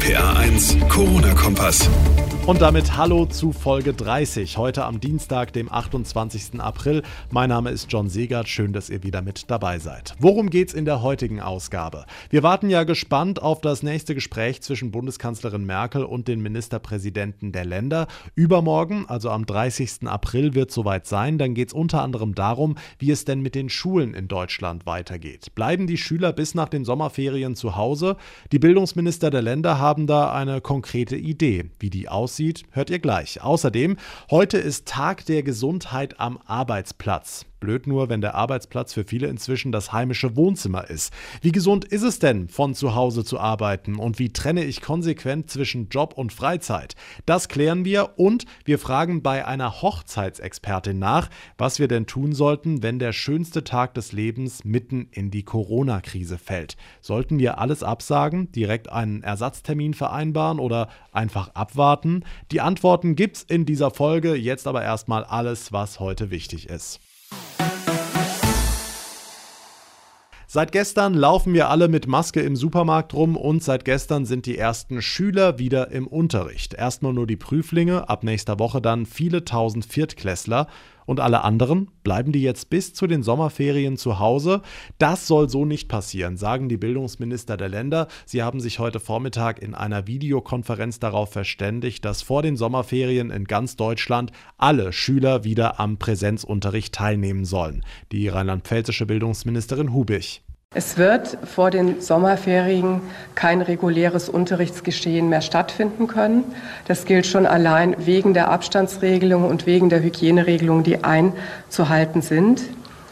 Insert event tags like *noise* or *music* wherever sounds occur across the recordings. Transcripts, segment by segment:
RPA 1, Corona-Kompass. Und damit hallo zu Folge 30, heute am Dienstag, dem 28. April. Mein Name ist John Segert, schön, dass ihr wieder mit dabei seid. Worum geht's in der heutigen Ausgabe? Wir warten ja gespannt auf das nächste Gespräch zwischen Bundeskanzlerin Merkel und den Ministerpräsidenten der Länder. Übermorgen, also am 30. April, wird soweit sein. Dann geht's unter anderem darum, wie es denn mit den Schulen in Deutschland weitergeht. Bleiben die Schüler bis nach den Sommerferien zu Hause? Die Bildungsminister der Länder haben da eine konkrete Idee, wie die aussieht, hört ihr gleich. Außerdem, heute ist Tag der Gesundheit am Arbeitsplatz. Blöd nur, wenn der Arbeitsplatz für viele inzwischen das heimische Wohnzimmer ist. Wie gesund ist es denn, von zu Hause zu arbeiten und wie trenne ich konsequent zwischen Job und Freizeit? Das klären wir und wir fragen bei einer Hochzeitsexpertin nach, was wir denn tun sollten, wenn der schönste Tag des Lebens mitten in die Corona-Krise fällt. Sollten wir alles absagen, direkt einen Ersatztermin vereinbaren oder einfach abwarten? Die Antworten gibt's in dieser Folge, jetzt aber erstmal alles, was heute wichtig ist. Seit gestern laufen wir alle mit Maske im Supermarkt rum und seit gestern sind die ersten Schüler wieder im Unterricht. Erstmal nur die Prüflinge, ab nächster Woche dann viele tausend Viertklässler. Und alle anderen, bleiben die jetzt bis zu den Sommerferien zu Hause? Das soll so nicht passieren, sagen die Bildungsminister der Länder. Sie haben sich heute Vormittag in einer Videokonferenz darauf verständigt, dass vor den Sommerferien in ganz Deutschland alle Schüler wieder am Präsenzunterricht teilnehmen sollen. Die rheinland-pfälzische Bildungsministerin Hubich. Es wird vor den Sommerferien kein reguläres Unterrichtsgeschehen mehr stattfinden können. Das gilt schon allein wegen der Abstandsregelung und wegen der Hygieneregelungen, die einzuhalten sind.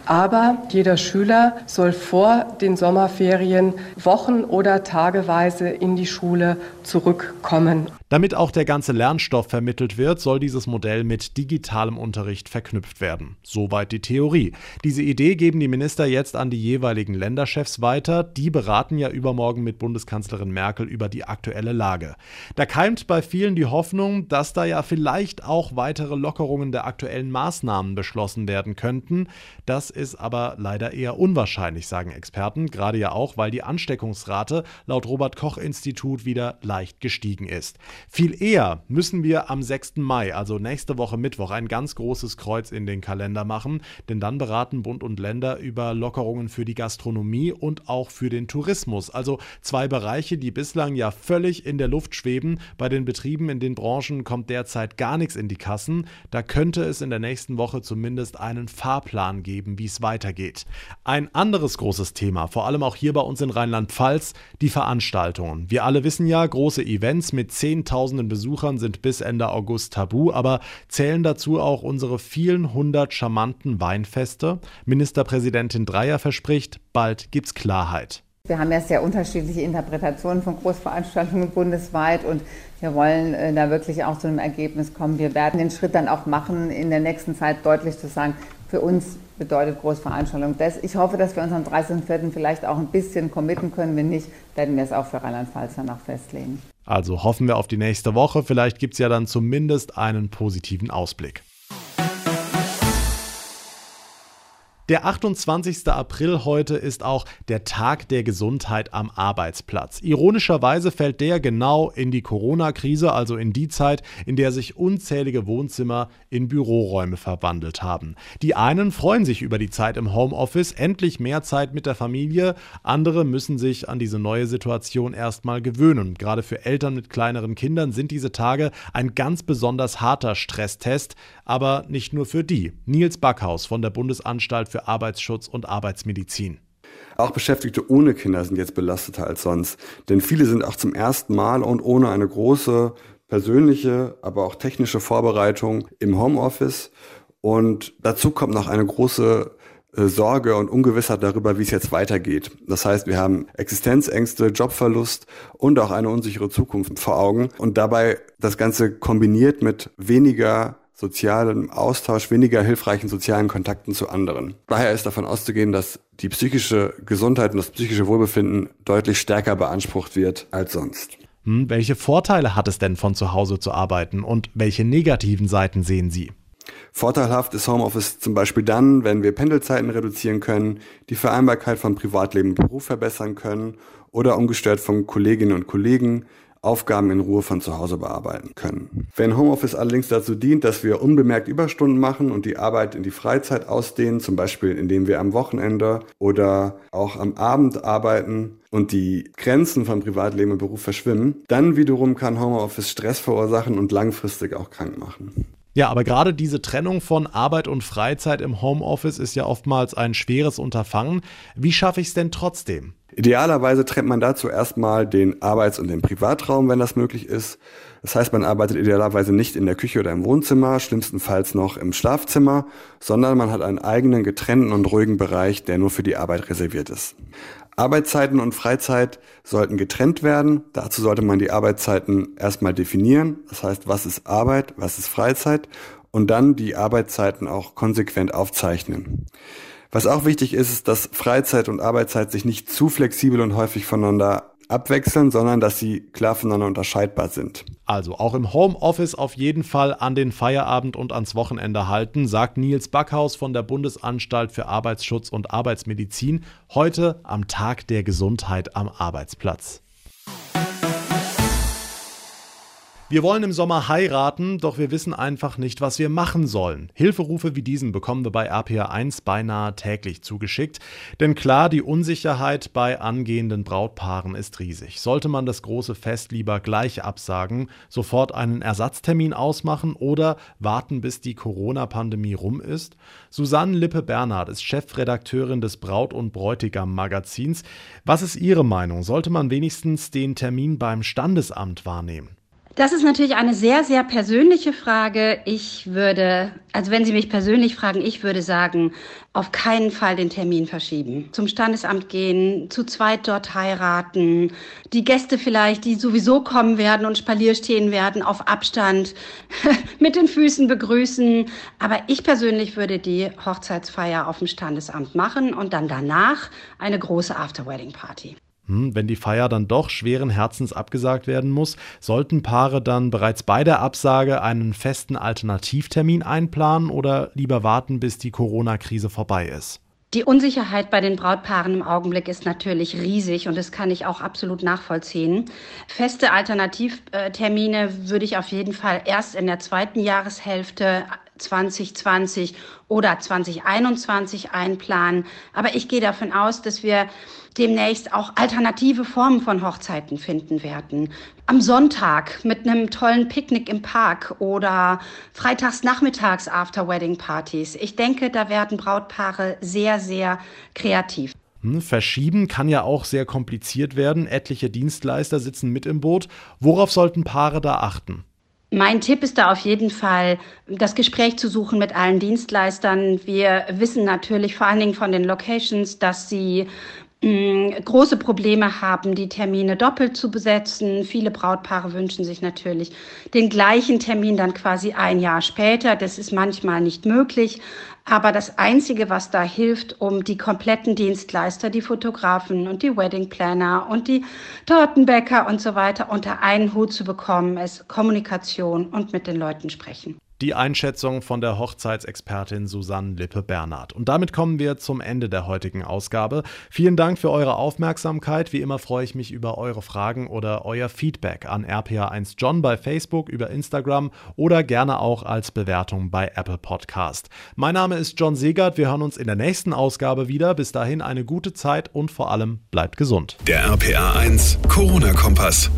Aber jeder Schüler soll vor den Sommerferien Wochen oder tageweise in die Schule zurückkommen. Damit auch der ganze Lernstoff vermittelt wird, soll dieses Modell mit digitalem Unterricht verknüpft werden. Soweit die Theorie. Diese Idee geben die Minister jetzt an die jeweiligen Länderchefs weiter. Die beraten ja übermorgen mit Bundeskanzlerin Merkel über die aktuelle Lage. Da keimt bei vielen die Hoffnung, dass da ja vielleicht auch weitere Lockerungen der aktuellen Maßnahmen beschlossen werden könnten. Das ist aber leider eher unwahrscheinlich, sagen Experten, gerade ja auch, weil die Ansteckungsrate laut Robert Koch Institut wieder leicht gestiegen ist. Viel eher müssen wir am 6. Mai, also nächste Woche Mittwoch, ein ganz großes Kreuz in den Kalender machen, denn dann beraten Bund und Länder über Lockerungen für die Gastronomie und auch für den Tourismus. Also zwei Bereiche, die bislang ja völlig in der Luft schweben. Bei den Betrieben in den Branchen kommt derzeit gar nichts in die Kassen. Da könnte es in der nächsten Woche zumindest einen Fahrplan geben, wie es weitergeht. Ein anderes großes Thema, vor allem auch hier bei uns in Rheinland-Pfalz, die Veranstaltungen. Wir alle wissen ja, große Events mit 10 zehntausenden Besuchern sind bis Ende August tabu, aber zählen dazu auch unsere vielen hundert charmanten Weinfeste? Ministerpräsidentin Dreier verspricht, bald gibt's Klarheit. Wir haben ja sehr unterschiedliche Interpretationen von Großveranstaltungen bundesweit und wir wollen äh, da wirklich auch zu einem Ergebnis kommen. Wir werden den Schritt dann auch machen, in der nächsten Zeit deutlich zu sagen, für uns bedeutet Großveranstaltung das. Ich hoffe, dass wir uns am 13.04. vielleicht auch ein bisschen committen können. Wenn nicht, werden wir es auch für Rheinland-Pfalz danach festlegen. Also hoffen wir auf die nächste Woche. Vielleicht gibt es ja dann zumindest einen positiven Ausblick. Der 28. April heute ist auch der Tag der Gesundheit am Arbeitsplatz. Ironischerweise fällt der genau in die Corona-Krise, also in die Zeit, in der sich unzählige Wohnzimmer in Büroräume verwandelt haben. Die einen freuen sich über die Zeit im Homeoffice, endlich mehr Zeit mit der Familie, andere müssen sich an diese neue Situation erstmal gewöhnen. Gerade für Eltern mit kleineren Kindern sind diese Tage ein ganz besonders harter Stresstest, aber nicht nur für die. Nils Backhaus von der Bundesanstalt für für Arbeitsschutz und Arbeitsmedizin. Auch Beschäftigte ohne Kinder sind jetzt belasteter als sonst, denn viele sind auch zum ersten Mal und ohne eine große persönliche, aber auch technische Vorbereitung im Homeoffice. Und dazu kommt noch eine große äh, Sorge und Ungewissheit darüber, wie es jetzt weitergeht. Das heißt, wir haben Existenzängste, Jobverlust und auch eine unsichere Zukunft vor Augen. Und dabei das Ganze kombiniert mit weniger sozialem Austausch, weniger hilfreichen sozialen Kontakten zu anderen. Daher ist davon auszugehen, dass die psychische Gesundheit und das psychische Wohlbefinden deutlich stärker beansprucht wird als sonst. Hm, welche Vorteile hat es denn von zu Hause zu arbeiten und welche negativen Seiten sehen Sie? Vorteilhaft ist Homeoffice zum Beispiel dann, wenn wir Pendelzeiten reduzieren können, die Vereinbarkeit von Privatleben und Beruf verbessern können oder ungestört von Kolleginnen und Kollegen Aufgaben in Ruhe von zu Hause bearbeiten können. Wenn Homeoffice allerdings dazu dient, dass wir unbemerkt Überstunden machen und die Arbeit in die Freizeit ausdehnen, zum Beispiel indem wir am Wochenende oder auch am Abend arbeiten und die Grenzen von Privatleben und Beruf verschwimmen, dann wiederum kann Homeoffice Stress verursachen und langfristig auch krank machen. Ja, aber gerade diese Trennung von Arbeit und Freizeit im Homeoffice ist ja oftmals ein schweres Unterfangen. Wie schaffe ich es denn trotzdem? Idealerweise trennt man dazu erstmal den Arbeits- und den Privatraum, wenn das möglich ist. Das heißt, man arbeitet idealerweise nicht in der Küche oder im Wohnzimmer, schlimmstenfalls noch im Schlafzimmer, sondern man hat einen eigenen getrennten und ruhigen Bereich, der nur für die Arbeit reserviert ist. Arbeitszeiten und Freizeit sollten getrennt werden. Dazu sollte man die Arbeitszeiten erstmal definieren. Das heißt, was ist Arbeit, was ist Freizeit und dann die Arbeitszeiten auch konsequent aufzeichnen. Was auch wichtig ist, ist, dass Freizeit und Arbeitszeit sich nicht zu flexibel und häufig voneinander abwechseln, sondern dass sie klar voneinander unterscheidbar sind. Also auch im Homeoffice auf jeden Fall an den Feierabend und ans Wochenende halten, sagt Nils Backhaus von der Bundesanstalt für Arbeitsschutz und Arbeitsmedizin heute am Tag der Gesundheit am Arbeitsplatz. Wir wollen im Sommer heiraten, doch wir wissen einfach nicht, was wir machen sollen. Hilferufe wie diesen bekommen wir bei RPA1 beinahe täglich zugeschickt. Denn klar, die Unsicherheit bei angehenden Brautpaaren ist riesig. Sollte man das große Fest lieber gleich absagen, sofort einen Ersatztermin ausmachen oder warten, bis die Corona-Pandemie rum ist? Susanne Lippe-Bernhard ist Chefredakteurin des Braut- und Bräutigam-Magazins. Was ist Ihre Meinung? Sollte man wenigstens den Termin beim Standesamt wahrnehmen? Das ist natürlich eine sehr, sehr persönliche Frage. Ich würde, also wenn Sie mich persönlich fragen, ich würde sagen, auf keinen Fall den Termin verschieben. Zum Standesamt gehen, zu zweit dort heiraten, die Gäste vielleicht, die sowieso kommen werden und Spalier stehen werden, auf Abstand *laughs* mit den Füßen begrüßen. Aber ich persönlich würde die Hochzeitsfeier auf dem Standesamt machen und dann danach eine große After-Wedding-Party. Hm, wenn die Feier dann doch schweren Herzens abgesagt werden muss, sollten Paare dann bereits bei der Absage einen festen Alternativtermin einplanen oder lieber warten, bis die Corona-Krise vorbei ist? Die Unsicherheit bei den Brautpaaren im Augenblick ist natürlich riesig und das kann ich auch absolut nachvollziehen. Feste Alternativtermine würde ich auf jeden Fall erst in der zweiten Jahreshälfte 2020 oder 2021 einplanen. Aber ich gehe davon aus, dass wir demnächst auch alternative Formen von Hochzeiten finden werden. Am Sonntag mit einem tollen Picknick im Park oder freitags nachmittags After-Wedding-Partys. Ich denke, da werden Brautpaare sehr, sehr kreativ. Hm, verschieben kann ja auch sehr kompliziert werden. Etliche Dienstleister sitzen mit im Boot. Worauf sollten Paare da achten? Mein Tipp ist da auf jeden Fall, das Gespräch zu suchen mit allen Dienstleistern. Wir wissen natürlich vor allen Dingen von den Locations, dass sie mh, große Probleme haben, die Termine doppelt zu besetzen. Viele Brautpaare wünschen sich natürlich den gleichen Termin dann quasi ein Jahr später. Das ist manchmal nicht möglich. Aber das Einzige, was da hilft, um die kompletten Dienstleister, die Fotografen und die Wedding Planner und die Tortenbäcker und so weiter unter einen Hut zu bekommen, ist Kommunikation und mit den Leuten sprechen. Die Einschätzung von der Hochzeitsexpertin Susanne Lippe-Bernhard. Und damit kommen wir zum Ende der heutigen Ausgabe. Vielen Dank für eure Aufmerksamkeit. Wie immer freue ich mich über eure Fragen oder euer Feedback an RPA1 John bei Facebook, über Instagram oder gerne auch als Bewertung bei Apple Podcast. Mein Name ist John Segert. Wir hören uns in der nächsten Ausgabe wieder. Bis dahin eine gute Zeit und vor allem bleibt gesund. Der RPA1 Corona-Kompass.